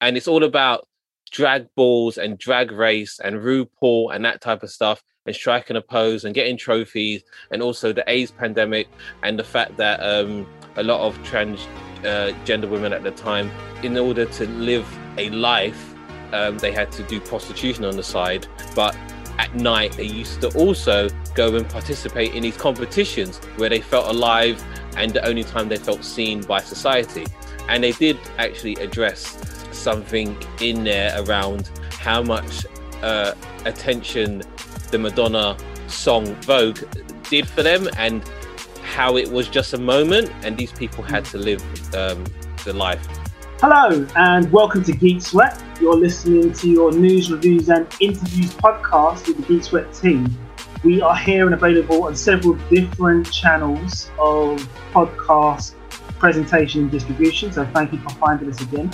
and it's all about drag balls and drag race and RuPaul and that type of stuff and striking a pose and getting trophies and also the AIDS pandemic and the fact that um, a lot of transgender uh, women at the time, in order to live a life, um, they had to do prostitution on the side. But at night, they used to also go and participate in these competitions where they felt alive and the only time they felt seen by society. And they did actually address something in there around how much uh, attention the Madonna song Vogue did for them and how it was just a moment and these people had to live um, the life. Hello and welcome to Geek Sweat. You're listening to your news, reviews, and interviews podcast with the Geek Sweat team. We are here and available on several different channels of podcast presentation and distribution. So thank you for finding us again.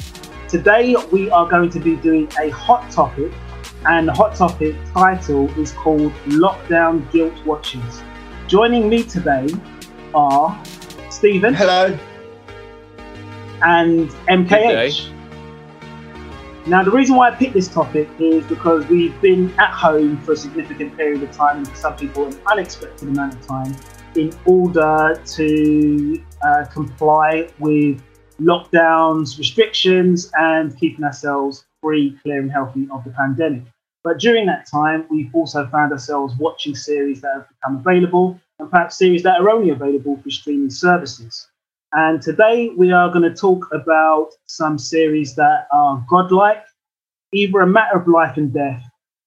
Today we are going to be doing a hot topic, and the hot topic title is called Lockdown Guilt Watches. Joining me today are Stephen. Hello. And MKH. Now, the reason why I picked this topic is because we've been at home for a significant period of time, and for some people, an unexpected amount of time, in order to uh, comply with lockdowns, restrictions, and keeping ourselves free, clear, and healthy of the pandemic. But during that time, we've also found ourselves watching series that have become available, and perhaps series that are only available through streaming services. And today we are going to talk about some series that are godlike, either a matter of life and death,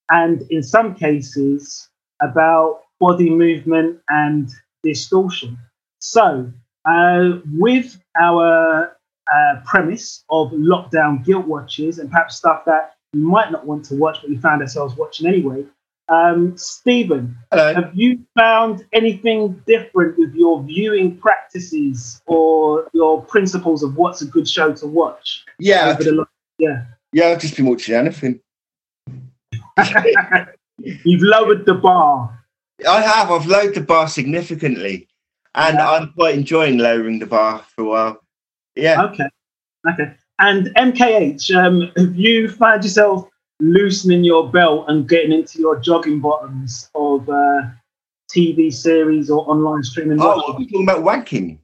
and in some cases about body movement and distortion. So, uh, with our uh, premise of lockdown guilt watches and perhaps stuff that you might not want to watch, but we found ourselves watching anyway. Um, Stephen, Hello. have you found anything different with your viewing practices or your principles of what's a good show to watch? Yeah, yeah, yeah. I've just been watching anything. You've lowered the bar. I have. I've lowered the bar significantly, and yeah. I'm quite enjoying lowering the bar for a while. Yeah. Okay. Okay. And MKH, um, have you found yourself loosening your belt and getting into your jogging bottoms of uh, TV series or online streaming? Oh, are we talking about wanking?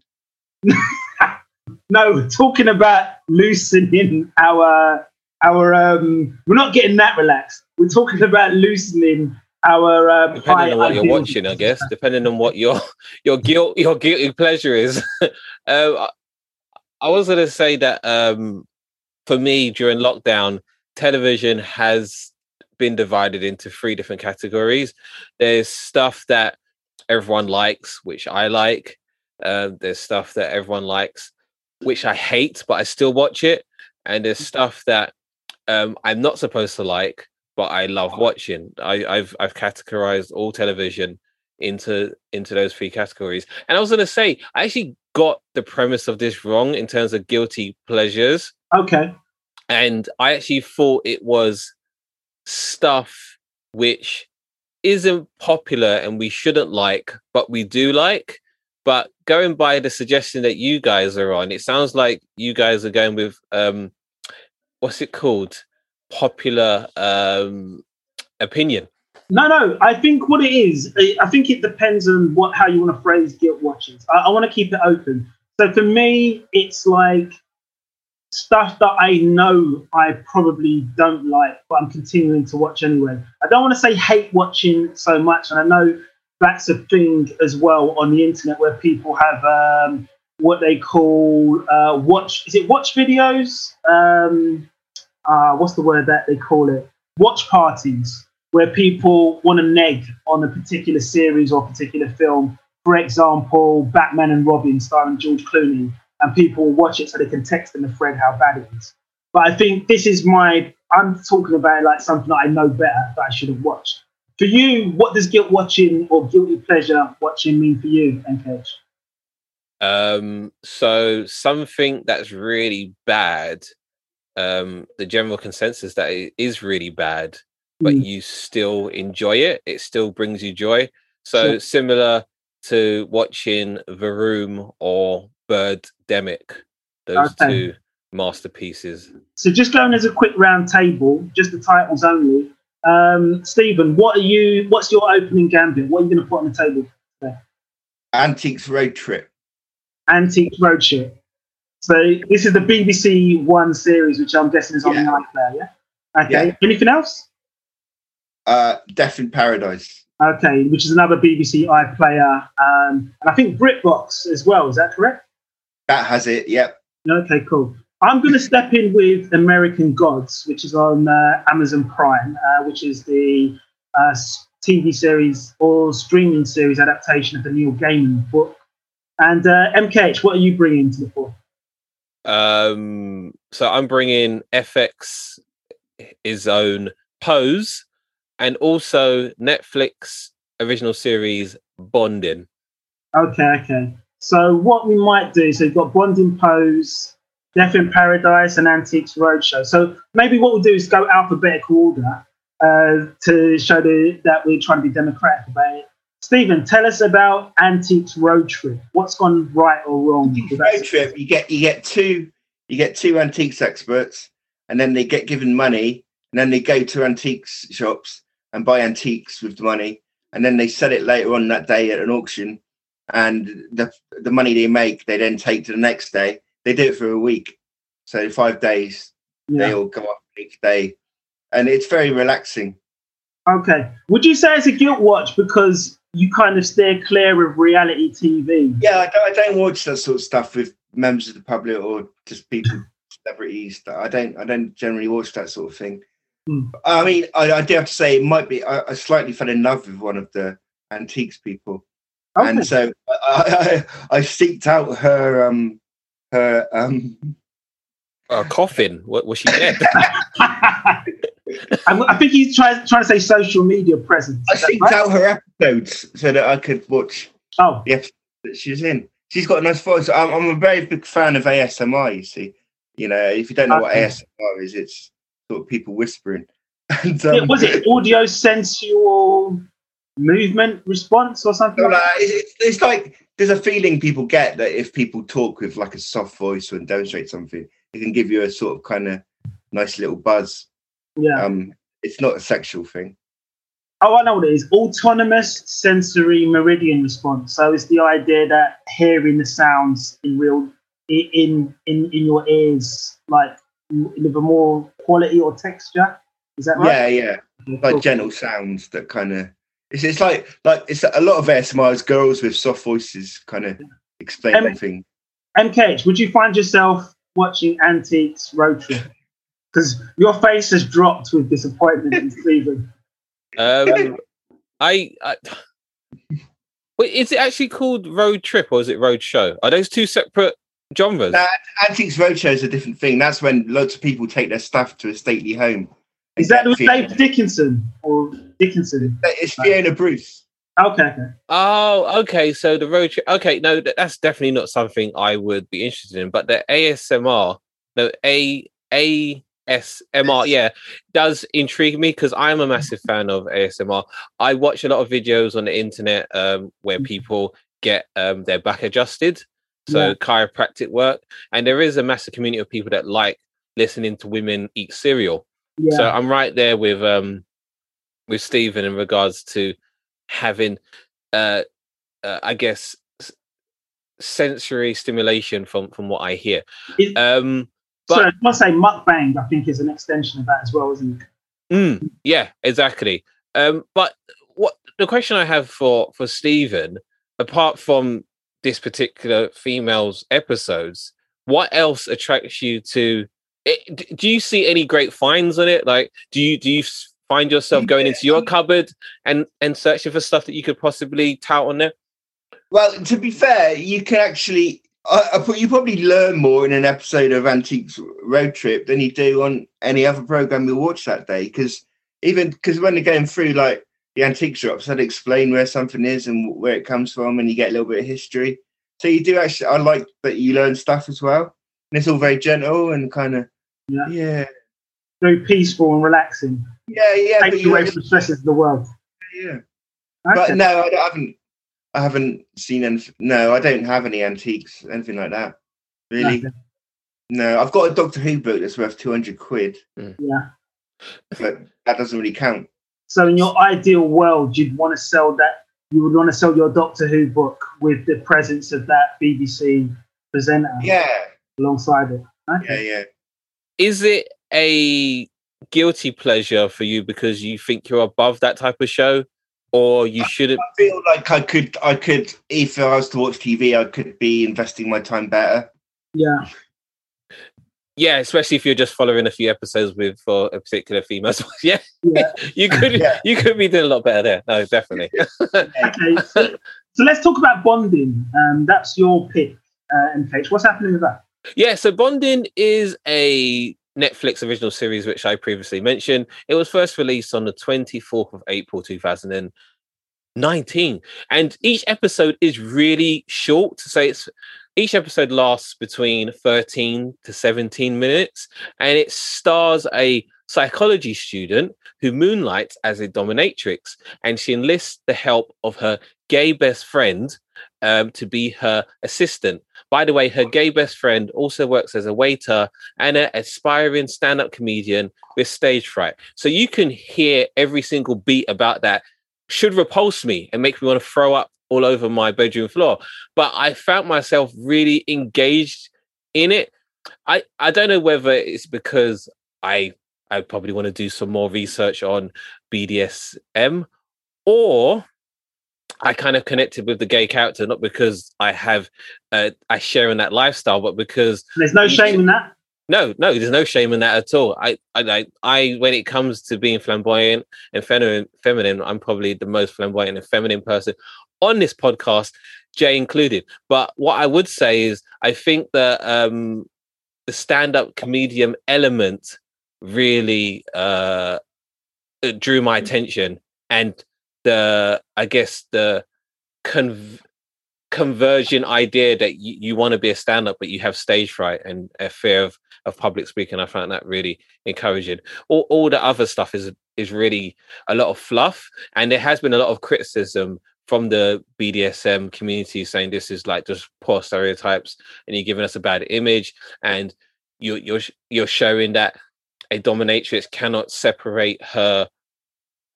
no, we're talking about loosening our our. Um, we're not getting that relaxed. We're talking about loosening our um, depending on what you're watching, I guess. Depending on what your your guilt your guilty pleasure is. uh, I was going to say that um, for me during lockdown, television has been divided into three different categories. There's stuff that everyone likes, which I like. Uh, there's stuff that everyone likes, which I hate, but I still watch it. And there's stuff that um, I'm not supposed to like, but I love watching. I, I've I've categorized all television into into those three categories. And I was going to say, I actually got the premise of this wrong in terms of guilty pleasures. Okay. And I actually thought it was stuff which isn't popular and we shouldn't like, but we do like. But going by the suggestion that you guys are on, it sounds like you guys are going with um what's it called? Popular um opinion. No, no. I think what it is, I think it depends on what how you want to phrase guilt watches. I, I want to keep it open. So for me, it's like stuff that I know I probably don't like, but I'm continuing to watch anyway. I don't want to say hate watching so much, and I know that's a thing as well on the internet where people have um, what they call uh, watch. Is it watch videos? Um, uh, what's the word that they call it? Watch parties where people want to neg on a particular series or particular film. For example, Batman and Robin starring George Clooney, and people watch it so they can text in the thread how bad it is. But I think this is my, I'm talking about like something that I know better that I should have watched. For you, what does guilt watching or guilty pleasure watching mean for you, MKH? Um, so something that's really bad, um, the general consensus that it is really bad but mm. you still enjoy it. It still brings you joy. So sure. similar to watching The Room or Bird Demic, those okay. two masterpieces. So just going as a quick round table, just the titles only. Um, Stephen, what are you? What's your opening gambit? What are you going to put on the table? Antiques Road Trip. Antiques Road Trip. So this is the BBC One series, which I'm guessing is on Yeah. the iPlayer. Yeah. Okay. Yeah. Anything else? Uh, Death in Paradise. Okay, which is another BBC iPlayer, um, and I think BritBox as well. Is that correct? That has it. Yep. Okay, cool. I'm going to step in with American Gods, which is on uh, Amazon Prime, uh, which is the uh, TV series or streaming series adaptation of the Neil Gaiman book. And uh, MKH, what are you bringing to the fore? Um, so I'm bringing FX his own Pose, and also Netflix original series Bonding. Okay, okay. So what we might do, so you've got Bonding Pose, Death in Paradise, and Antiques Roadshow. So maybe what we'll do is go alphabetical order uh, to show the, that we're trying to be democratic about it. Stephen, tell us about Antiques Road Trip. What's gone right or wrong? Road? Trip. You get you get two you get two antiques experts, and then they get given money, and then they go to antiques shops and buy antiques with the money, and then they sell it later on that day at an auction, and the the money they make they then take to the next day. They do it for a week, so five days. They all go up each day, and it's very relaxing. Okay. Would you say it's a guilt watch because you kind of steer clear of reality TV? Yeah, I don't, I don't watch that sort of stuff with members of the public or just people, celebrities. I don't, I don't generally watch that sort of thing. Hmm. I mean, I, I do have to say, it might be. I, I slightly fell in love with one of the antiques people, Okay. and so I, I, I seeked out her, um, her, um, A coffin. What was she dead? I, I think he's trying, trying to say social media presence. I Is that seeked right? out her episodes so that I could watch Oh, the episode that she's in. She's got a nice voice. I'm, I'm a very big fan of ASMR. You see, you know, if you don't know what Okay. ASMR is, it's sort of people whispering. And, um, yeah, was it audio sensual movement response or something? So, like like, it's, it's like there's a feeling people get that if people talk with like a soft voice and demonstrate something, it can give you a sort of kind of nice little buzz. Yeah. Um, it's not a sexual thing. Oh, I know what it is. Autonomous sensory meridian response. So it's the idea that hearing the sounds in real in in in your ears, like with a more quality or texture. Is that right? yeah, Yeah. like cool. gentle sounds that kind of. It's, it's like like it's a lot of ASMR is girls with soft voices kind of explaining Um, things. MKH, would you find yourself watching Antiques Road Trip? Because your face has dropped with disappointment in Stephen. Um, I, I wait, is it actually called Road Trip or is it Road Show? Are those two separate genres? Nah. Antiques Roadshow is a different thing. That's when loads of people take their stuff to a stately home. Is that with Fiona- Dave Dickinson or Dickinson? It's Fiona Bruce. Okay, okay. Oh, okay. So the road trip. Okay, no, that's definitely not something I would be interested in. But the ASMR, no A ASMR, yeah, does intrigue me because I'm a massive fan of ASMR. I watch a lot of videos on the internet um, where people get um, their back adjusted, so Yeah. chiropractic work, and there is a massive community of people that like listening to women eat cereal. Yeah. So I'm right there with um with Stephen in regards to having uh, uh I guess sensory stimulation from from what I hear. Um so I must say, mukbang, I think, is an extension of that as well, isn't it? mm, yeah, exactly. Um but what the question I have for for Stephen apart from this particular female's episodes, what else attracts you to it, do you see any great finds on it? Like, do you do you find yourself going into your cupboard and and searching for stuff that you could possibly tout on there? Well, to be fair, you can actually. I, I put, you probably learn more in an episode of Antiques Road Trip than you do on any other program you watch that day. Because even because when they're going through like the antique shops, they'd explain where something is and where it comes from, and you get a little bit of history. So you do actually. I like that you learn stuff as well, and it's all very gentle and kind of Yeah. yeah, Very peaceful and relaxing. yeah, yeah. But Takes you, away from the stresses of the world. yeah. Okay. But no, I, I haven't. I haven't seen any. No, I don't have any antiques, anything like that. Really, Okay. No, I've got a Doctor Who book that's worth two hundred quid, mm. Yeah. but that doesn't really count. So in your ideal world, you'd want to sell that. You would want to sell your Doctor Who book with the presence of that BBC presenter Yeah, alongside it. yeah, Okay. yeah. Is it a guilty pleasure for you because you think you're above that type of show, or you shouldn't? I feel like I could, I could, if I was to watch TV, I could be investing my time better. Yeah. Yeah, especially if you're just following a few episodes with for a particular female. yeah, Yeah. you could Yeah. you could be doing a lot better there. No, definitely. Okay. So, so let's talk about bonding. Um, that's your pick, uh, MKH. What's happening with that? Yeah, so Bonding is a Netflix original series which I previously mentioned. It was first released on the 24th of April 2019. And each episode is really short. So it's each episode lasts between 13 to 17 minutes and it stars a psychology student who moonlights as a dominatrix and she enlists the help of her gay best friend um, to be her assistant by the way, her gay best friend also works as a waiter and an aspiring stand up comedian with stage fright. So you can hear every single beat about that should repulse me and make me want to throw up all over my bedroom floor. But I found myself really engaged in it. I, I don't know whether it's because I I probably want to do some more research on BDSM or I kind of connected with the gay character not because I have uh, I share in that lifestyle, but because There's no shame should- in that. no, no, there's no shame in that at all. I, I, I, I when it comes to being flamboyant and feminine, feminine, I'm probably the most flamboyant and feminine person on this podcast, Jay included. But what I would say is, I think that um, the stand-up comedian element really uh, drew my attention, and the, I guess the conv- conversion idea that you, you want to be a stand-up but you have stage fright and a fear of, of public speaking i found that really encouraging all, all the other stuff is is really a lot of fluff and there has been a lot of criticism from the bdsm community saying this is like just poor stereotypes and you're giving us a bad image and you, you're you're showing that a dominatrix cannot separate her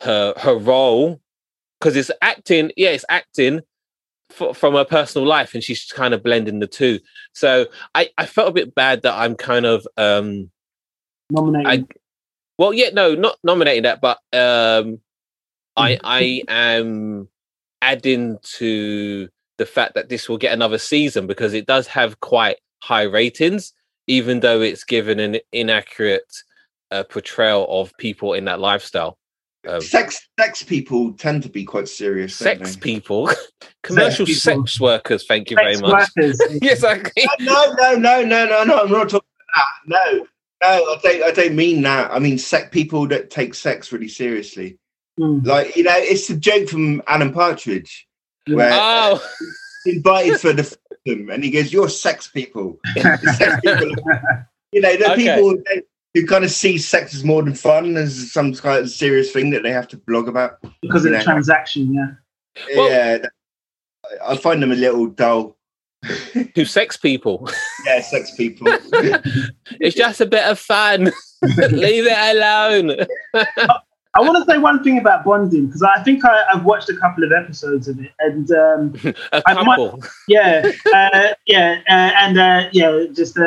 her her role because it's acting yeah it's acting f- from her personal life and she's kind of blending the two so i i felt a bit bad that i'm kind of um Nominated. i well yeah no not nominating that but um i i am adding to the fact that this will get another season because it does have quite high ratings even though it's given an inaccurate uh, portrayal of people in that lifestyle um, sex sex people tend to be quite serious. sex they? people commercial people. sex workers thank you Sex very much workers. yes I No, no, no, no, no, no. I'm not talking about that. No, no. I don't. I don't mean that. I mean sex people that take sex really seriously. Hmm. Like you know, it's a joke from Alan Partridge where oh he's invited for the film, and he goes, "You're sex people." sex people. You know, the Okay. people who kind of see sex as more than fun, as some kind of serious thing that they have to blog about. because of the transaction, yeah. Well- yeah, that- I find them a little dull. to sex people Yeah, sex people. it's just a bit of fun leave it alone I want to say one thing about bonding because I think I, I've watched a couple of episodes of it, and um, a I might- couple yeah, uh, yeah, uh, and uh, yeah, just a,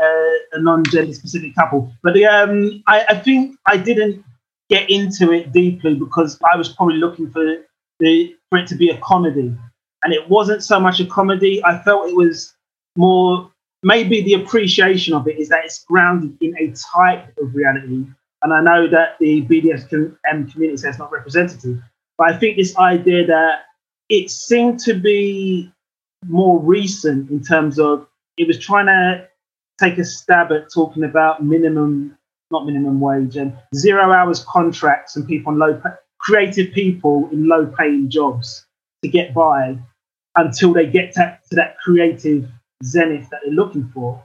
a, a non-gender specific couple. But um, I, I think I didn't get into it deeply because I was probably looking for the for it to be a comedy, and it wasn't so much a comedy. I felt it was more maybe the appreciation of it is that it's grounded in a type of reality. And I know that the BDSM community says not representative, but I think this idea that it seemed to be more recent in terms of it was trying to take a stab at talking about minimum, not minimum wage, and zero hours contracts and people on low, pa- creative people in low paying jobs to get by until they get to, to that creative zenith that they're looking for.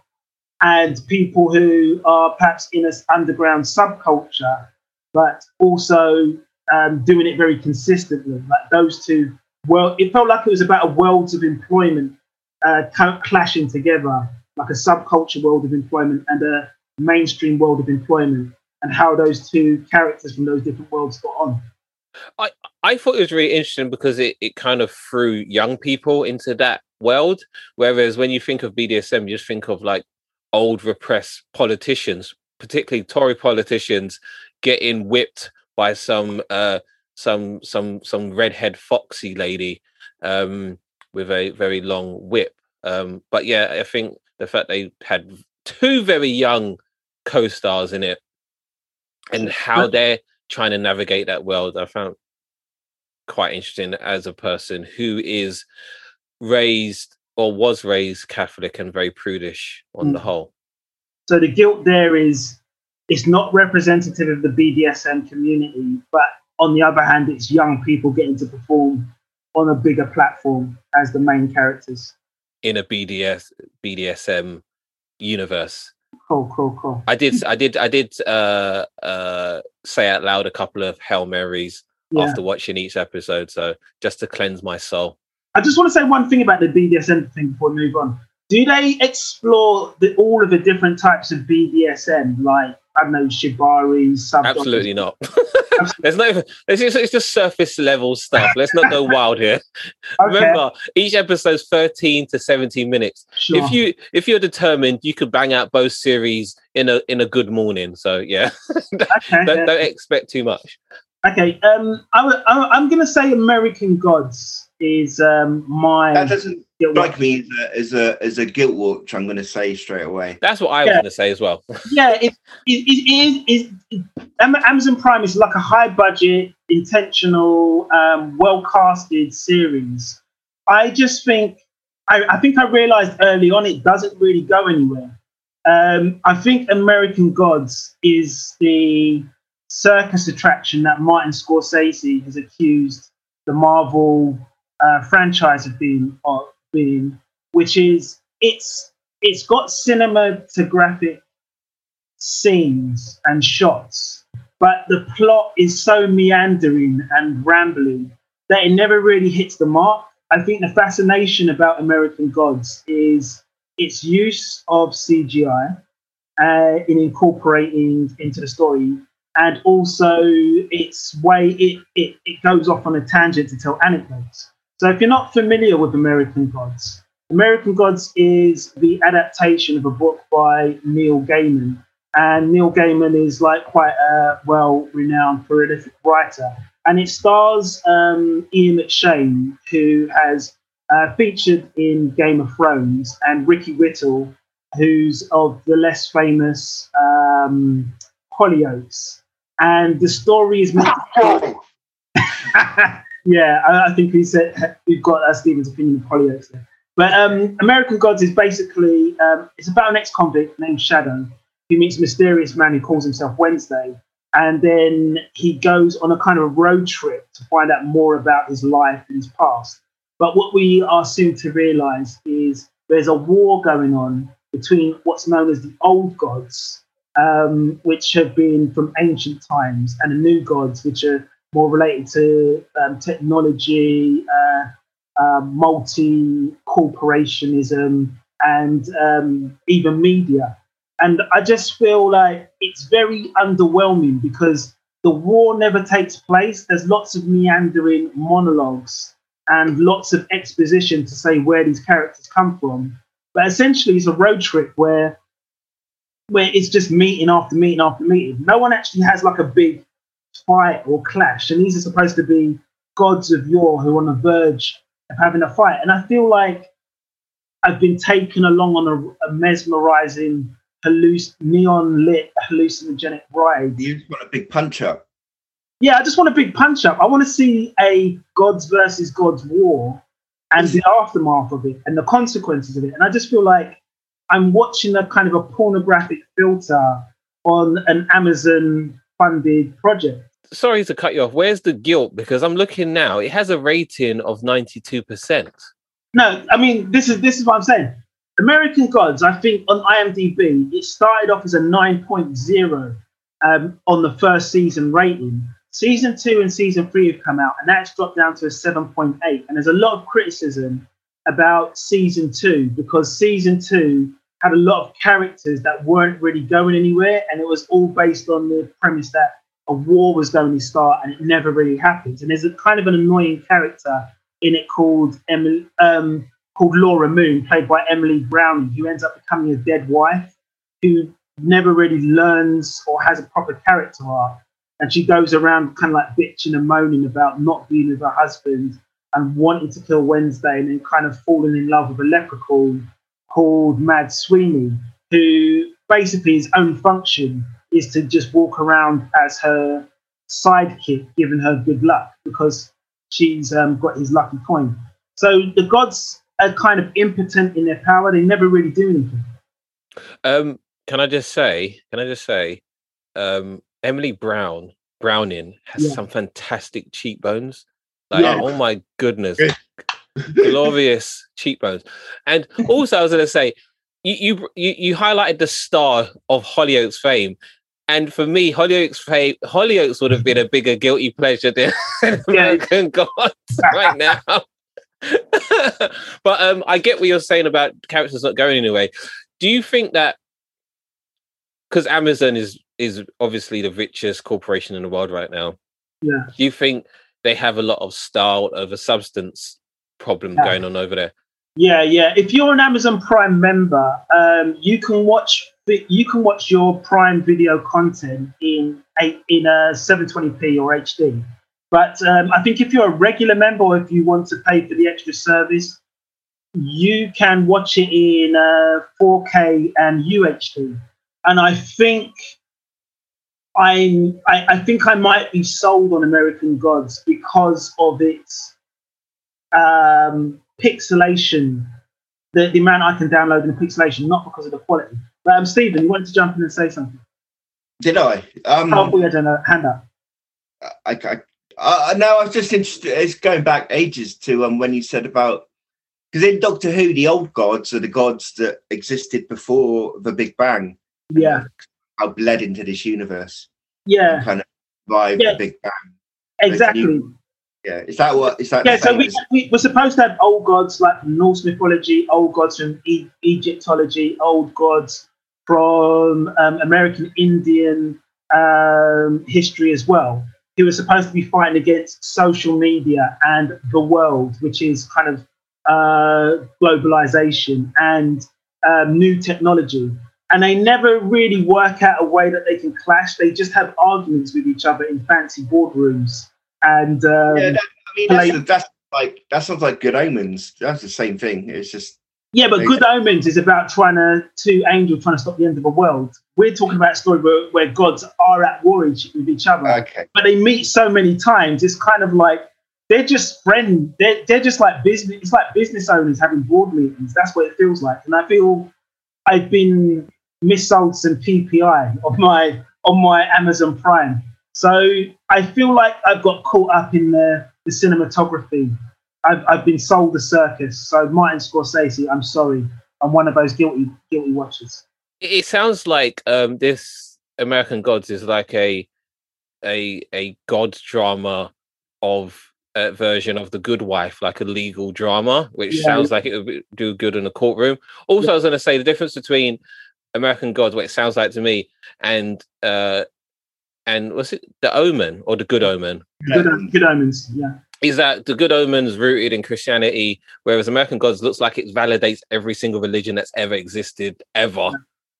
And people who are perhaps in an underground subculture, but also um, doing it very consistently. Like those two well, it felt like it was about a worlds of employment uh, clashing together. like a subculture world of employment and a mainstream world of employment, and how those two characters from those different worlds got on. I I thought it was really interesting because it, it kind of threw young people into that world. Whereas when you think of BDSM, you just think of like old repressed politicians, particularly Tory politicians, getting whipped by some uh some some some redhead foxy lady um with a very long whip. Um but yeah, I think the fact they had two very young co-stars in it and how they're trying to navigate that world, I found quite interesting as a person who is raised or was raised Catholic and very prudish on mm. the whole. So the guilt there is it's not representative of the BDSM community, but on the other hand, it's young people getting to perform on a bigger platform as the main characters in a BDS BDSM universe. Cool, cool, cool. I did, I did, I did uh, uh, say out loud a couple of hail marys yeah. after watching each episode, so just to cleanse my soul. I just want to say one thing about the BDSM thing before we move on. Do they explore the, all of the different types of BDSM, like I don't know, shibari, sub? Absolutely not. There's no. It's just, it's just surface level stuff. Let's not go wild here. Okay. Remember, each episode's 13 to 17 minutes. Sure. If you if you're determined, you could bang out both series in a in a good morning. So yeah, okay, don't, don't expect too much. Okay, um, I, I, I'm going to say American Gods is um, my. That doesn't strike me as a, as a as a guilt watch. I'm going to say straight away. That's what I yeah. was going to say as well. yeah, it, it, it, it, it, Amazon Prime is like a high budget, intentional, um, well casted series. I just think I, I think I realized early on it doesn't really go anywhere. Um, I think American Gods is the circus attraction that Martin Scorsese has accused the Marvel uh, franchise of being of being, which is it's it's got cinematographic scenes and shots, but the plot is so meandering and rambling that it never really hits the mark. I think the fascination about American Gods is its use of CGI uh, in incorporating into the story and also its way it, it, it goes off on a tangent to tell anecdotes. So if you're not familiar with American Gods, American Gods is the adaptation of a book by Neil Gaiman. And Neil Gaiman is like quite a well renowned prolific writer. And it stars um, Ian McShane, who has uh, featured in Game of Thrones, and Ricky Whittle, who's of the less famous um, Hollyoaks and the story is meant. To... yeah, I, I, think we said we've got uh, Stephen's opinion of Hollyoaks there. But um, American Gods is basically um, it's about an ex-convict named Shadow who meets a mysterious man who calls himself Wednesday, and then he goes on a kind of road trip to find out more about his life and his past. But what we are soon to realise is there's a war going on between what's known as the old gods um, which have been from ancient times, and the new gods, which are more related to um, technology, uh, uh, multi corporationism, and um, even media. And I just feel like it's very underwhelming because the war never takes place. There's lots of meandering monologues and lots of exposition to say where these characters come from. But essentially, it's a road trip where where it's just meeting after meeting after meeting. No one actually has like a big fight or clash, and these are supposed to be gods of yore who are on the verge of having a fight. And I feel like I've been taken along on a, a mesmerizing, halluc- neon lit, hallucinogenic ride. You just want a big punch up. Yeah, I just want a big punch up. I want to see a gods versus gods war and the aftermath of it and the consequences of it. And I just feel like I'm watching a kind of a pornographic filter on an Amazon funded project. Sorry to cut you off. Where's the guilt? Because I'm looking now. It has a rating of 92%. No, I mean this is this is what I'm saying. American Gods, I think on IMDb, it started off as a 9.0 um, on the first season rating. Season two and season three have come out, and that's dropped down to a 7.8. And there's a lot of criticism about season two because season two had a lot of characters that weren't really going anywhere, and it was all based on the premise that a war was going to start, and it never really happens. And there's a kind of an annoying character in it called Emily, um, called Laura Moon, played by Emily Browning, who ends up becoming a dead wife, who never really learns or has a proper character arc. And she goes around kind of like bitching and moaning about not being with her husband and wanting to kill Wednesday and then kind of falling in love with a leprechaun called Mad Sweeney, who basically his own function is to just walk around as her sidekick, giving her good luck because she's um, got his lucky coin. So the gods are kind of impotent in their power; they never really do anything. Um, can I just say? Can I just say? Um, Emily Brown Browning has yeah. some fantastic cheekbones. Like, yeah. oh my goodness, glorious cheekbones. And also, I was going to say, you, you you highlighted the star of Hollyoaks fame, and for me, Hollyoaks fame, Hollyoaks would have been a bigger guilty pleasure than American Gods right now. but um, I get what you're saying about characters not going anyway. Do you think that because Amazon is is obviously the richest corporation in the world right now? Yeah. Do you think they have a lot of style over substance problem yeah. going on over there. Yeah, yeah. If you're an Amazon Prime member, um, you can watch you can watch your Prime Video content in eight, in a 720p or HD. But um, I think if you're a regular member, or if you want to pay for the extra service, you can watch it in uh, 4K and UHD. And I think I'm, I, I think I might be sold on American Gods because of its um, pixelation, the, the amount I can download in the pixelation, not because of the quality. But um, Stephen, you wanted to jump in and say something. Did I? Um, oh, we had a hand up. I, I, uh, no, I was just interested. It's going back ages to um, when you said about because in Doctor Who, the old gods are the gods that existed before the Big Bang. Yeah, how bled into this universe. Yeah, kind of survived yeah. the Big Bang. Exactly. Yeah, is that what is that? Yeah, so we, we are supposed to have old gods like Norse mythology, old gods from e- Egyptology, old gods from um, American Indian um, history as well. Who are supposed to be fighting against social media and the world, which is kind of uh, globalization and um, new technology. And they never really work out a way that they can clash. They just have arguments with each other in fancy boardrooms and um, yeah, that, I mean that's, like, that's, like that sounds like Good Omens. That's the same thing. It's just yeah, but Good Omens is about trying to two angels trying to stop the end of the world. We're talking about a story where, where gods are at war with each other, okay. but they meet so many times. It's kind of like they're just friends. They're, they're just like business. It's like business owners having board meetings. That's what it feels like. And I feel I've been missold some PPI of my on my Amazon Prime so I feel like I've got caught up in the, the cinematography. I've, I've been sold the circus. So Martin Scorsese, I'm sorry, I'm one of those guilty guilty watchers. It sounds like um, this American Gods is like a a a god drama of a version of the Good Wife, like a legal drama, which yeah. sounds like it would do good in a courtroom. Also, yeah. I was going to say the difference between American Gods, what it sounds like to me, and uh, and was it the Omen or the Good Omen? Good, good Omens, yeah. Is that the Good Omens rooted in Christianity, whereas American Gods looks like it validates every single religion that's ever existed ever yeah.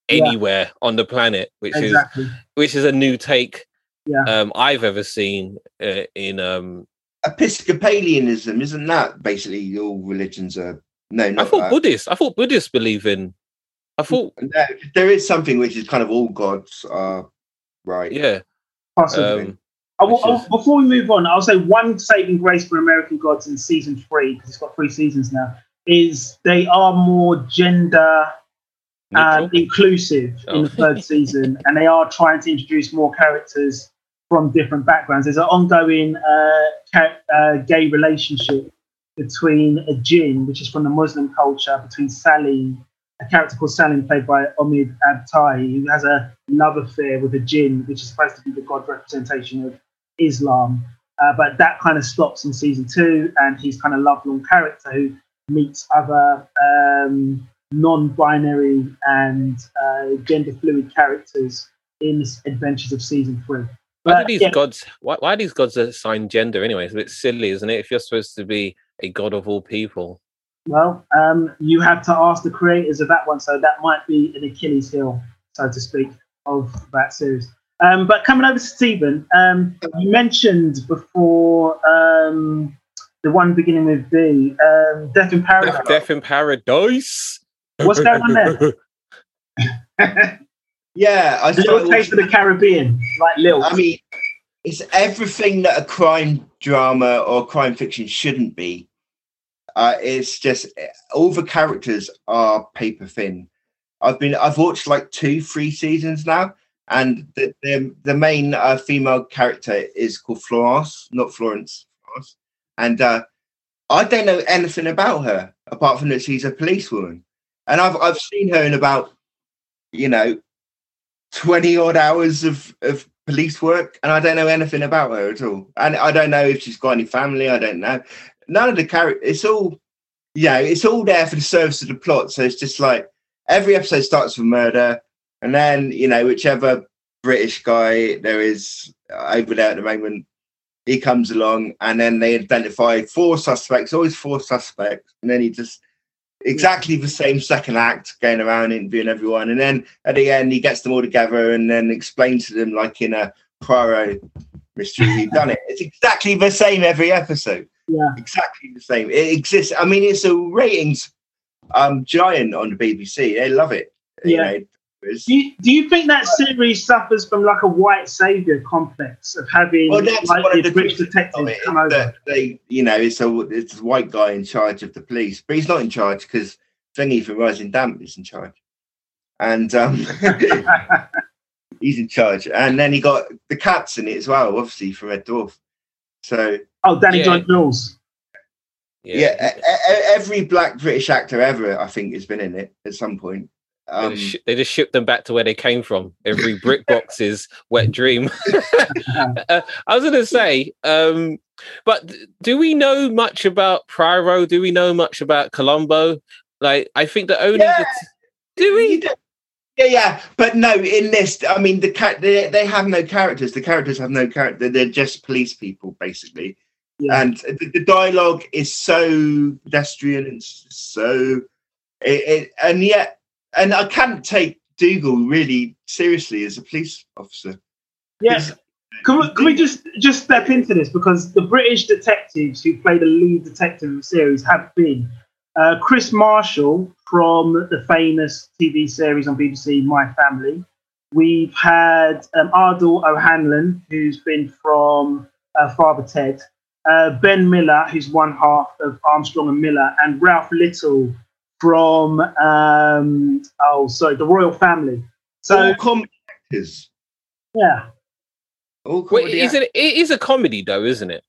anywhere yeah. on the planet, which exactly. is which is a new take yeah. um, I've ever seen uh, in um, Episcopalianism. Isn't that basically all religions are? No, I thought that. Buddhists. I thought Buddhists believe in. I thought no, there is something which is kind of all gods are right. Yeah, Possibly. Um, I will, I before we move on, I'll say one saving grace for American Gods in season three, because it's got three seasons now, is they are more gender um, inclusive oh. in the third season, and they are trying to introduce more characters from different backgrounds. There's an ongoing uh, uh, gay relationship between a jinn, which is from the Muslim culture, between Sally a character called Salim, played by Omid Abtahi, who has a love affair with a jinn, which is supposed to be the god representation of Islam. Uh, but that kind of stops in season two, and he's kind of lovelorn character who meets other um, non-binary and uh, gender fluid characters in Adventures of season three. Why do these yeah. gods? Why, why these gods assign gender anyway? It's a bit silly, isn't it? If you're supposed to be a god of all people. Well, um, you have to ask the creators of that one, so that might be an Achilles heel, so to speak, of that series. Um, but coming over to Stephen, um, you mentioned before um, the one beginning with D, um, Death in Paradise. Death, Death in Paradise. What's going on there? yeah, I Little Taste of the Caribbean, like Lil. I mean, it's everything that a crime drama or crime fiction shouldn't be. Uh, it's just all the characters are paper thin. I've been I've watched like two, three seasons now, and the the, the main uh, female character is called Florence, not Florence, Florence. and uh, I don't know anything about her apart from that she's a policewoman, and I've I've seen her in about you know twenty odd hours of of police work, and I don't know anything about her at all, and I don't know if she's got any family. I don't know. None of the character. It's all yeah, it's all there for the service of the plot. So it's just like every episode starts with murder, and then you know whichever British guy there is over there at the moment, he comes along, and then they identify four suspects, always four suspects, and then he just exactly the same second act going around interviewing everyone and then at the end he gets them all together and then explains to them like in a Poirot mystery he's done it it's exactly the same every episode yeah. Exactly the same. It exists. I mean it's a ratings um giant on the bbc they love it. Yeah. you know, do you, do you think that series suffers from like a white savior complex of having well, that's like the, the British detectives come over? They, you know, it's a it's a white guy in charge of the police, but he's not in charge because Thingy from Rising Damp is in charge, and um, he's in charge. And then he got the cats in it as well, obviously from Red Dwarf. So oh, Danny yeah. John Jules. Yeah, yeah a, a, every black British actor ever, I think, has been in it at some point. Um, they, just sh- they, just shipped them back to where they came from. Every brick box is wet dream. uh, I was going to say, um, but do we know much about Poirot? Do we know much about Columbo? Like, I think the only yeah. the t- do we? Yeah, yeah, but no. In this, I mean, the cat they, they have no characters. The characters have no character. They're just police people, basically. Yeah. And the, the, dialogue is so pedestrian and so, it, it, and yet and I can't take Dougal really seriously as a police officer. Yes. Can we, can we just just step into this because the British detectives who play the lead detective in the series have been uh, Kris Marshall from the famous TV series on BBC My Family. We've had um, Ardal O'Hanlon, who's been from uh, Father Ted. Uh, ben Miller, who's one half of Armstrong and Miller, and Ralph Little, from um, oh sorry the Royle family. So all comedy actors. Yeah. All Wait, is it? It is a comedy though, isn't it?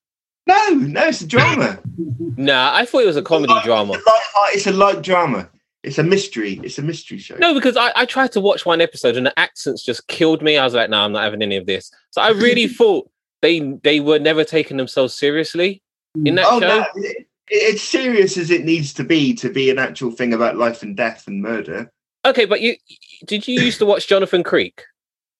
No, no, it's a drama. nah, I thought it was a comedy it's drama. It's a, light, it's a light drama. It's a mystery. It's a mystery show. No, because I, I tried to watch one episode and the accents just killed me. I was like, no, nah, I'm not having any of this. So I really thought they they were never taking themselves seriously in that oh, show. No, it's serious as it needs to be to be an actual thing about life and death and murder. Okay, but you did you used to watch Jonathan Creek?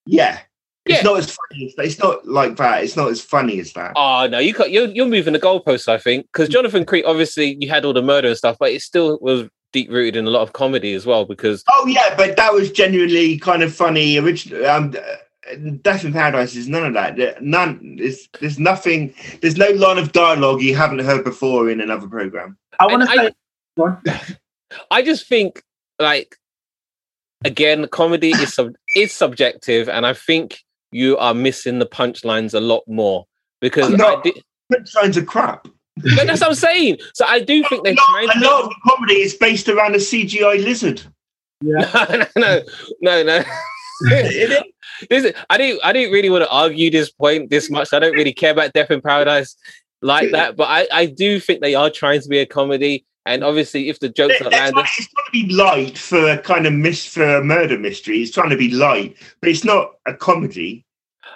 Yeah. It's not as funny as It's not like that. It's not as funny as that. Oh no, you got you're you're moving the goalposts. I think because Jonathan Creek, obviously, you had all the murder and stuff, but it still was deep rooted in a lot of comedy as well. Because oh yeah, but that was genuinely kind of funny. Originally, um, Death in Paradise is none of that. None. There's, there's nothing. There's no line of dialogue you haven't heard before in another program. I want to say. I just think, like, again, comedy is sub- is subjective, and I think you are missing the punchlines a lot more because not, di- punchlines are crap. No, that's what I'm saying. So I do think they're a trying. A lot of the comedy is based around a CGI lizard. Yeah. no, no, no, no. this, I didn't I didn't really want to argue this point this much. I don't really care about Death in Paradise like that, but I, I do think they are trying to be a comedy. And obviously, if the jokes are landed, it's trying to be light for a kind of miss for a murder mystery. It's trying to be light, but it's not a comedy.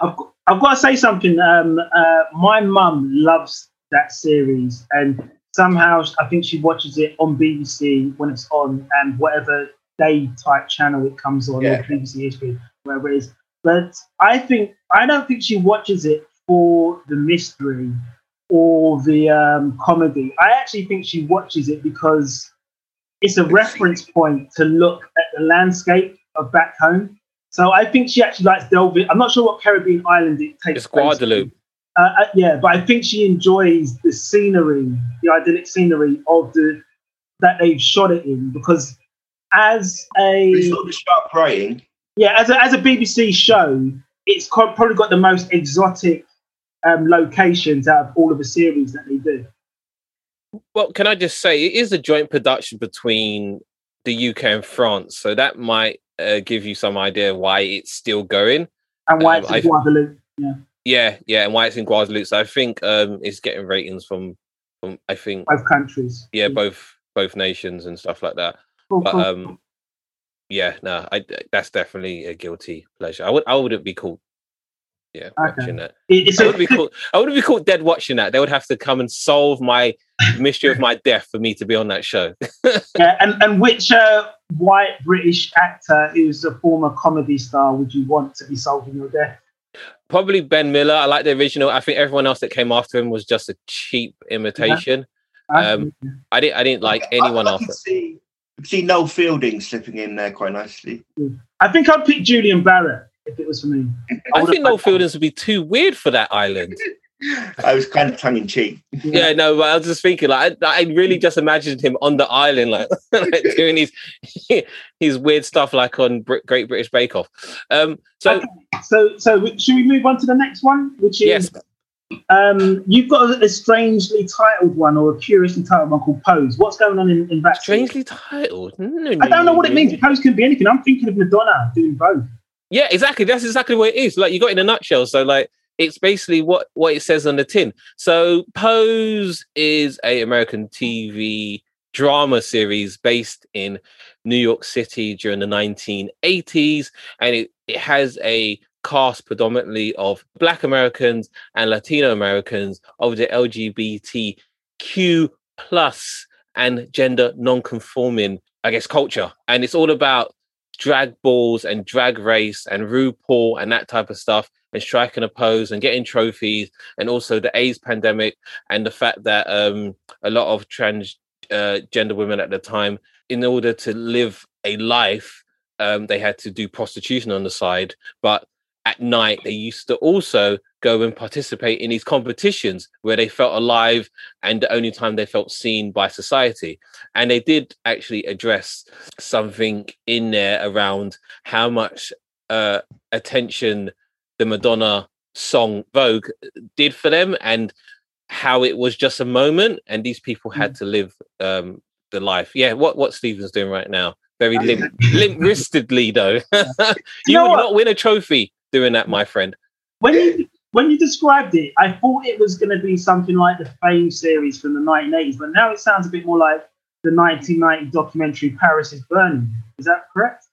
I've, I've got to say something. Um, uh, my mum loves that series, and somehow I think she watches it on BBC when it's on and whatever day type channel it comes on, Yeah. or BBC History, wherever it is. But I think I don't think she watches it for the mystery or the um, comedy. I actually think she watches it because it's a reference point to look at the landscape of back home. So I think she actually likes delving. I'm not sure what Caribbean island it takes. It's place. Guadeloupe. Uh, uh, yeah, but I think she enjoys the scenery, the idyllic scenery of the that they've shot it in because as a It's not the sharp writing. Yeah as a, as a BBC show, it's probably got the most exotic um, locations out of all of the series that they do. Well, can I just say it is a joint production between the UK and France, so that might uh, give you some idea why it's still going. And why Um, it's in I- Guadeloupe. Yeah, Yeah, yeah, and why it's in Guadeloupe. So I think um, it's getting ratings from, from I think both countries. yeah, both both nations and stuff like that. Cool, But cool. um, yeah, no, I that's definitely a guilty pleasure. I would I wouldn't be caught. Yeah, Okay. watching that. It- it's I a, would be caught. I wouldn't be caught dead watching that. They would have to come and solve my mystery of my death for me to be on that show. yeah, and and which uh, white British actor who's a former comedy star would you want to be solving your death? Probably Ben Miller. I like the original. I think everyone else that came after him was just a cheap imitation. Um, I didn't. I didn't like anyone I, I after. could see, see Noel Fielding slipping in there quite nicely. I think I'd pick Julian Barratt if it was for me. I would've think Noel Fielding would be too weird for that island. I was kind of tongue in cheek. Yeah, no, but I was just thinking, like, I, I really just imagined him on the island, like, like doing his his weird stuff, like on Brit- Great British Bake Off. Um, so So, so should we move on to the next one, which is yes, um, you've got a, a strangely titled one or a curiously titled one called Pose. What's going on in, in that? strangely titled. No, I don't know what it means. no. Pose can be anything. I'm thinking of Madonna doing both. Yeah, exactly. That's exactly what it is. Like you got in a nutshell. So like it's basically what what it says on the tin. So Pose is a American TV drama series based in New York City during the 1980s, and it, it has a cast predominantly of Black Americans and Latino Americans of the LGBTQ plus and gender non-conforming, I guess, culture, and it's all about drag balls and drag race and RuPaul and that type of stuff and striking a pose and getting trophies and also the AIDS pandemic and the fact that um, a lot of trans uh, women at the time, in order to live a life, um, they had to do prostitution on the side. But at night, they used to also go and participate in these competitions where they felt alive and the only time they felt seen by society. And they did actually address something in there around how much uh, attention the Madonna song Vogue did for them and how it was just a moment and these people had to live um, the life. Yeah, what what Stephen's doing right now. Very limp limp wristedly though. you know would what? not win a trophy doing that, my friend. When you when you described it, I thought it was going to be something like the Fame series from the 1980s, but now it sounds a bit more like the 1990 documentary Paris is Burning. Is that correct?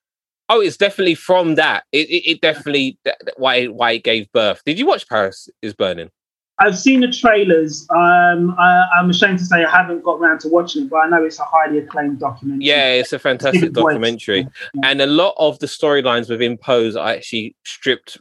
Oh, it's definitely from that. It it, it definitely why why it gave birth. Did you watch Paris is Burning? I've seen the trailers. Um, I, I'm ashamed to say I haven't got around to watching it, but I know it's a highly acclaimed documentary. Yeah, it's a fantastic Boyd. documentary. Yeah. and a lot of the storylines within Pose are actually stripped,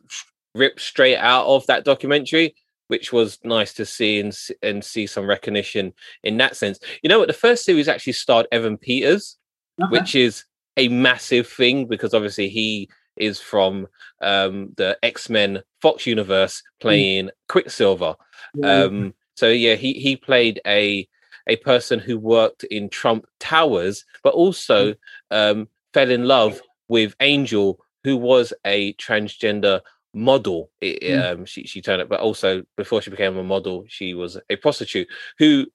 ripped straight out of that documentary, which was nice to see and and see some recognition in that sense. You know what? The first series actually starred Evan Peters, Okay. which is a massive thing because obviously he is from um, the X Men Fox universe playing Quicksilver. Yeah. Um, so yeah, he he played a a person who worked in Trump Towers, but also um, fell in love with Angel, who was a transgender model. It, Mm. um, she she turned up, but also before she became a model, she was a prostitute. Who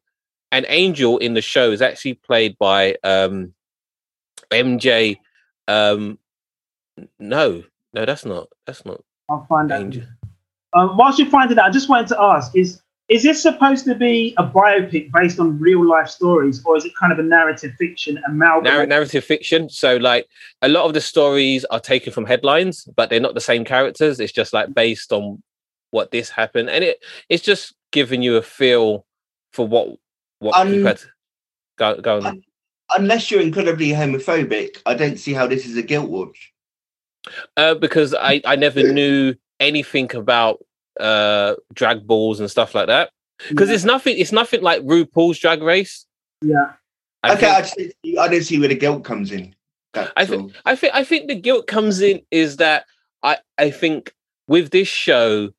an Angel in the show is actually played by um, MJ. Um, no, no, that's not. That's not I'll find out. Um, whilst you're finding out, I just wanted to ask: is is this supposed to be a biopic based on real life stories, or is it kind of a narrative fiction Narr- amalgam? narrative fiction. So, like, a lot of the stories are taken from headlines, but they're not the same characters. It's just like based on what this happened, and it it's just giving you a feel for what what Um, you had. Go, go on. I- Unless you're incredibly homophobic, I don't see how this is a guilt watch. Uh, because I, I never knew anything about uh drag balls and stuff like that. Because yeah, it's nothing. It's nothing like RuPaul's Drag Race. yeah, I okay, think- I, just, I don't see where the guilt comes in. I think. I think I think the guilt comes in is that I I think with this show,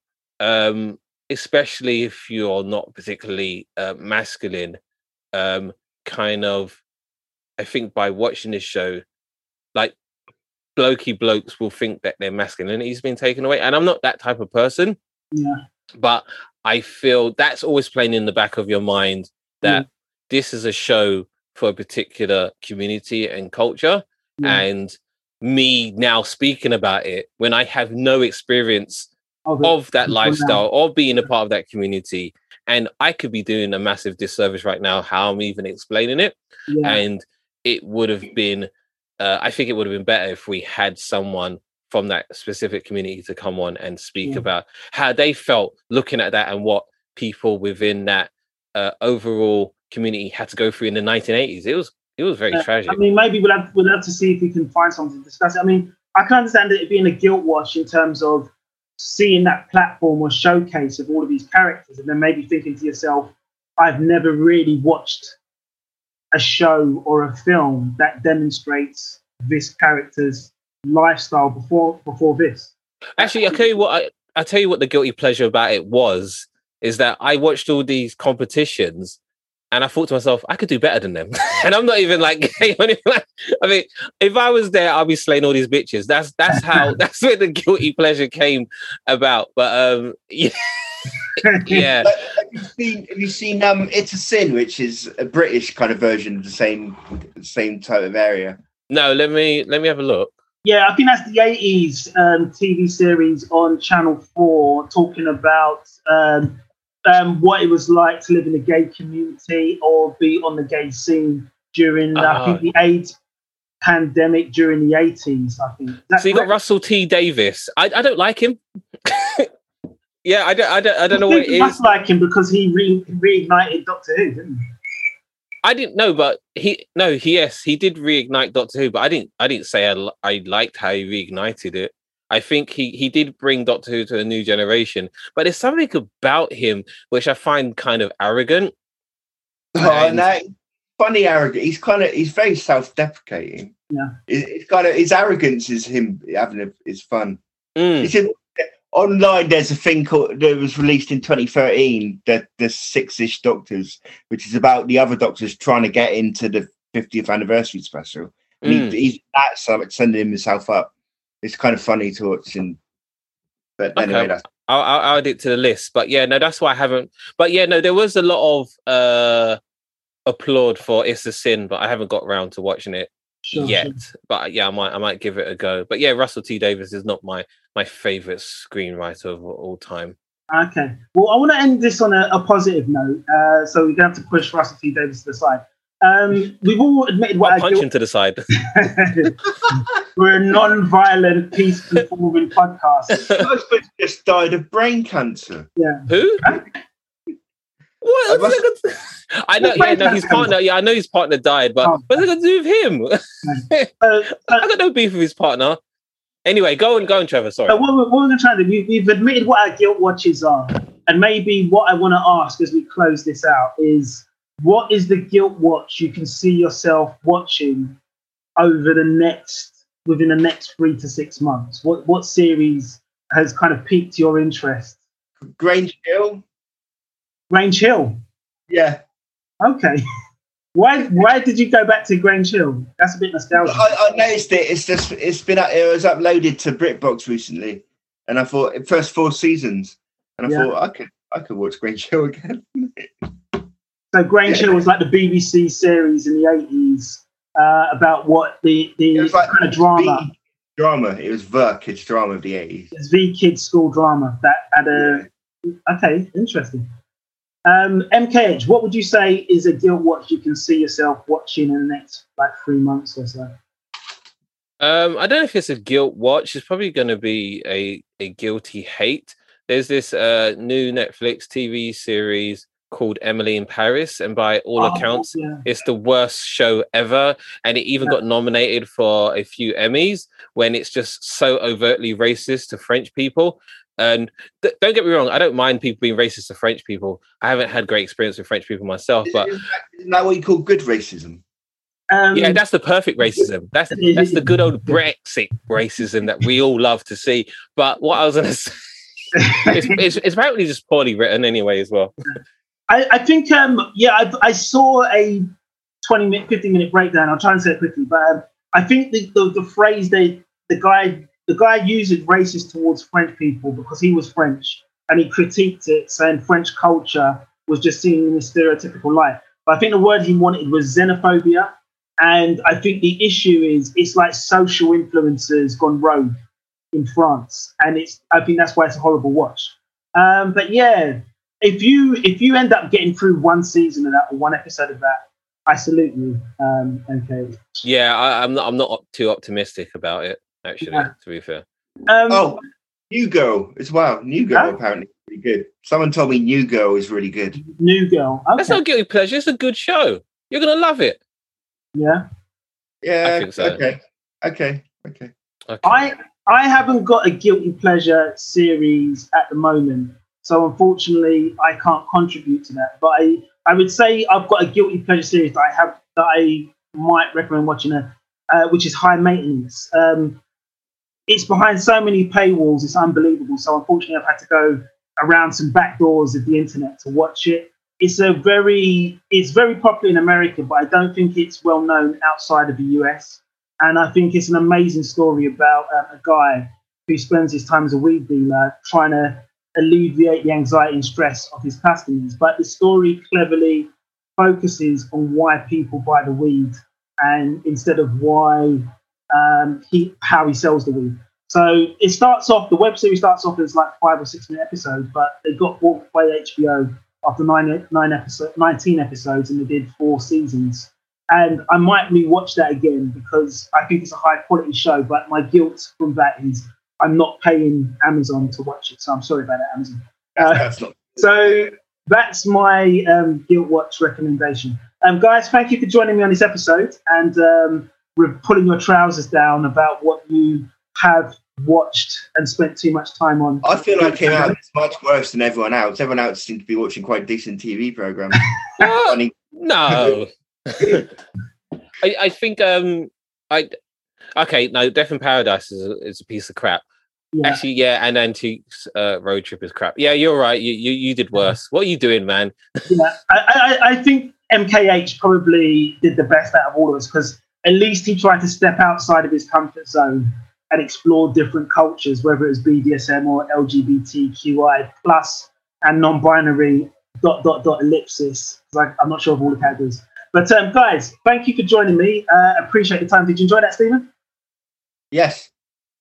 um, especially if you're not particularly uh, masculine, um, kind of, I think by watching this show, like blokey blokes will think that their masculinity's been taken away, and I'm not that type of person, yeah, but I feel that's always playing in the back of your mind that this is a show for a particular community and culture. Yeah. and me now speaking about it when I have no experience Of of that lifestyle or being a part of that community. And I could be doing a massive disservice right now, how I'm even explaining it. yeah, And it would have been, uh, I think it would have been better if we had someone from that specific community to come on and speak Yeah. about how they felt looking at that and what people within that uh, overall community had to go through in the 1980s. It was it was very Yeah, tragic. I mean, maybe we'll have, we'll have to see if we can find something to discuss. I mean, I can understand it being a guilt wash in terms of seeing that platform or showcase of all of these characters, and then maybe thinking to yourself, I've never really watched a show or a film that demonstrates this character's lifestyle before before this. Actually, I tell you what. I I tell you what the guilty pleasure about it was is that I watched all these competitions, and I thought to myself, I could do better than them. and I'm not even like gay or anything. Like, I mean, if I was there, I'd be slaying all these bitches. That's that's how that's where the guilty pleasure came about. But um, yeah, yeah. Like, have you seen? Have you seen? Um, it's a sin, which is a British kind of version of the same same type of area. No, let me let me have a look. Yeah, I think that's the 80s um, TV series on Channel 4 talking about um, um, what it was like to live in a gay community or be on the gay scene during, uh, I think, the AIDS pandemic during the 80s, I think. That's So you got Russell T Davies. I, I don't like him. yeah, I don't I don't I don't know what it You must like him because he re- reignited Doctor Who, didn't he? I didn't know, but he no, he yes, he did reignite Doctor Who, but I didn't I didn't say I, I liked how he reignited it. I think he he did bring Doctor Who to a new generation, but there's something about him which I find kind of arrogant. Oh, And- no, funny arrogant. He's kind of he's very self-deprecating. Yeah. It- it's kind of his arrogance is him having a, is fun. Mm, It's in, online. There's a thing called that was released in 2013. That the Six-ish Doctors, which is about the other Doctors trying to get into the 50th anniversary special. And mm. he, he's that's like sending himself up. It's kind of funny to watch. And but Okay. anyway, that's I'll, I'll add it to the list. But yeah, no, that's why I haven't. But yeah, no, there was a lot of uh applaud for It's a Sin, but I haven't got round to watching it Sure, yet. sure. But yeah, I might I might give it a go. But yeah, Russell T Davies is not my my favorite screenwriter of all time. Okay. Well, I want to end this on a, a positive note. Uh, so we're going to have to push Russell T Davies to the side. Um, we've all admitted what I'll punch guilt- him to the side. We're a non-violent, peace-conforming podcast. husband just died of brain cancer. Yeah. Who? Huh? What? I What's that got to- I know. Yeah, no, his partner. Yeah, I know his partner died, but Oh. what's it got to do with him? Uh, I got no beef with his partner. Anyway, go and go on, Trevor. Sorry. So what we're, what we're going to try to do, we, we've admitted what our guilt watches are. And maybe what I want to ask as we close this out is what is the guilt watch you can see yourself watching over the next, within the next three to six months? What, what series has kind of piqued your interest? Grange Hill. Grange Hill. Yeah, Okay. Why, why did you go back to Grange Hill? That's a bit nostalgic. I, I noticed it. It's just it's been it was uploaded to BritBox recently, and I thought first four seasons, and I Yeah. thought I could I could watch Grange Hill again. So Grange Yeah. Hill was like the BBC series in the 80s uh, about what the, the It was like kind of drama. The drama. It was the kids drama of the eighties. It's V Kids school drama that had a okay, interesting. Um, MKH, what would you say is a guilt watch you can see yourself watching in the next like three months or so? Um, I don't know if it's a guilt watch. It's probably going to be a a guilty hate. There's this uh new Netflix TV series called Emily in Paris, and by all Oh, accounts, yeah. it's the worst show ever. And it even Yeah. got nominated for a few Emmys when it's just so overtly racist to French people. And th- don't get me wrong, I don't mind people being racist to French people. I haven't had great experience with French people myself, but isn't, that, isn't that what you call good racism? Um, yeah, that's the perfect racism. That's that's the good old Brexit racism that we all love to see. But what I was going to say, it's, it's, it's apparently just poorly written anyway as well. I, I think, um, yeah, I, I saw a 20 minute, 15 minute breakdown. I'll try and say it quickly, but um, I think the, the, the phrase they, the guy, the guy used it racist towards French people because he was French and he critiqued it, saying French culture was just seen in a stereotypical light. But I think the word he wanted was xenophobia. And I think the issue is it's like social influencers gone rogue in France. And it's I think that's why it's a horrible watch. Um, but yeah, if you if you end up getting through one season of that or one episode of that, I salute you. Um, okay. Yeah, I, I'm not. I'm not too optimistic about it. Actually, Yeah. to be fair. Um, Oh, New Girl as well. New Girl Huh? apparently is really good. Someone told me New Girl is really good. New Girl. Okay. That's not guilty pleasure. It's a good show. You're gonna love it. yeah. Yeah. think so. Okay. Okay. Okay. Okay. I I haven't got a guilty pleasure series at the moment, so unfortunately I can't contribute to that. But I I would say I've got a guilty pleasure series that I have that I might recommend watching, a, uh, which is High Maintenance. Um, it's behind so many paywalls, it's unbelievable. So unfortunately, I've had to go around some back doors of the internet to watch it. It's a very it's very popular in America, but I don't think it's well known outside of the US and I think it's an amazing story about um, a guy who spends his time as a weed dealer trying to alleviate the anxiety and stress of his customers. But the story cleverly focuses on why people buy the weed and instead of why um, he how he sells the weed. So it starts off. The web series starts off as like five or six minute episodes, but they got bought by HBO after nine nine episode nineteen episodes, and they did four seasons and I might rewatch that again because I think it's a high quality show. But my guilt from that is I'm not paying Amazon to watch it, so I'm sorry about that, Amazon. Uh, That's not. so that's my um, guilt watch recommendation. Um, guys, thank you for joining me on this episode and um, we're pulling your trousers down about what you have watched and spent too much time on. I feel like came out much worse than everyone else. Everyone else seemed to be watching quite decent TV programs. No. I, I think um I okay no Death in Paradise is a, is a piece of crap. Yeah. Actually, yeah, and Antiques uh, Road Trip is crap. Yeah, you're right. You you, you did worse. What are you doing, man? yeah, I, I, I think MKH probably did the best out of all of us because at least he tried to step outside of his comfort zone and explore different cultures, whether it was BDSM or LGBTQI plus and non-binary dot dot dot ellipsis. Like I'm not sure of all the categories. But um, guys, thank you for joining me. Uh, appreciate the time. Did you enjoy that, Stephen? Yes.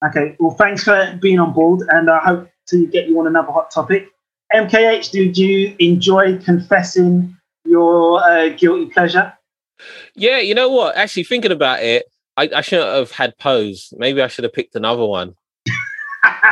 Okay. Well, thanks for being on board, and I hope to get you on another hot topic. MKH, did you enjoy confessing your uh, guilty pleasure? Yeah, you know what? Actually, thinking about it, I, I shouldn't have had Pose. Maybe I should have picked another one.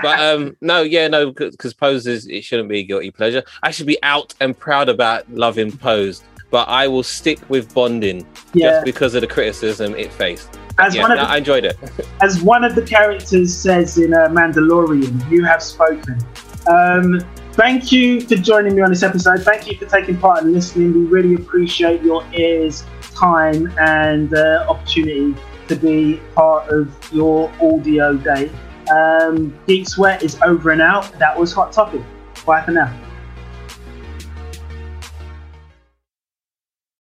But um, no, yeah, no, because Pose is it shouldn't be a guilty pleasure. I should be out and proud about loving Pose, but I will stick with bonding yeah. just because of the criticism it faced. As Yeah, one of no, the, I enjoyed it. as one of the characters says in uh, Mandalorian, you have spoken. Um, thank you for joining me on this episode. Thank you for taking part and listening. We really appreciate your ears, time, and uh, opportunity to be part of your audio day. Um, Geek Sweat is over and out. That was Hot Topic. Bye for now.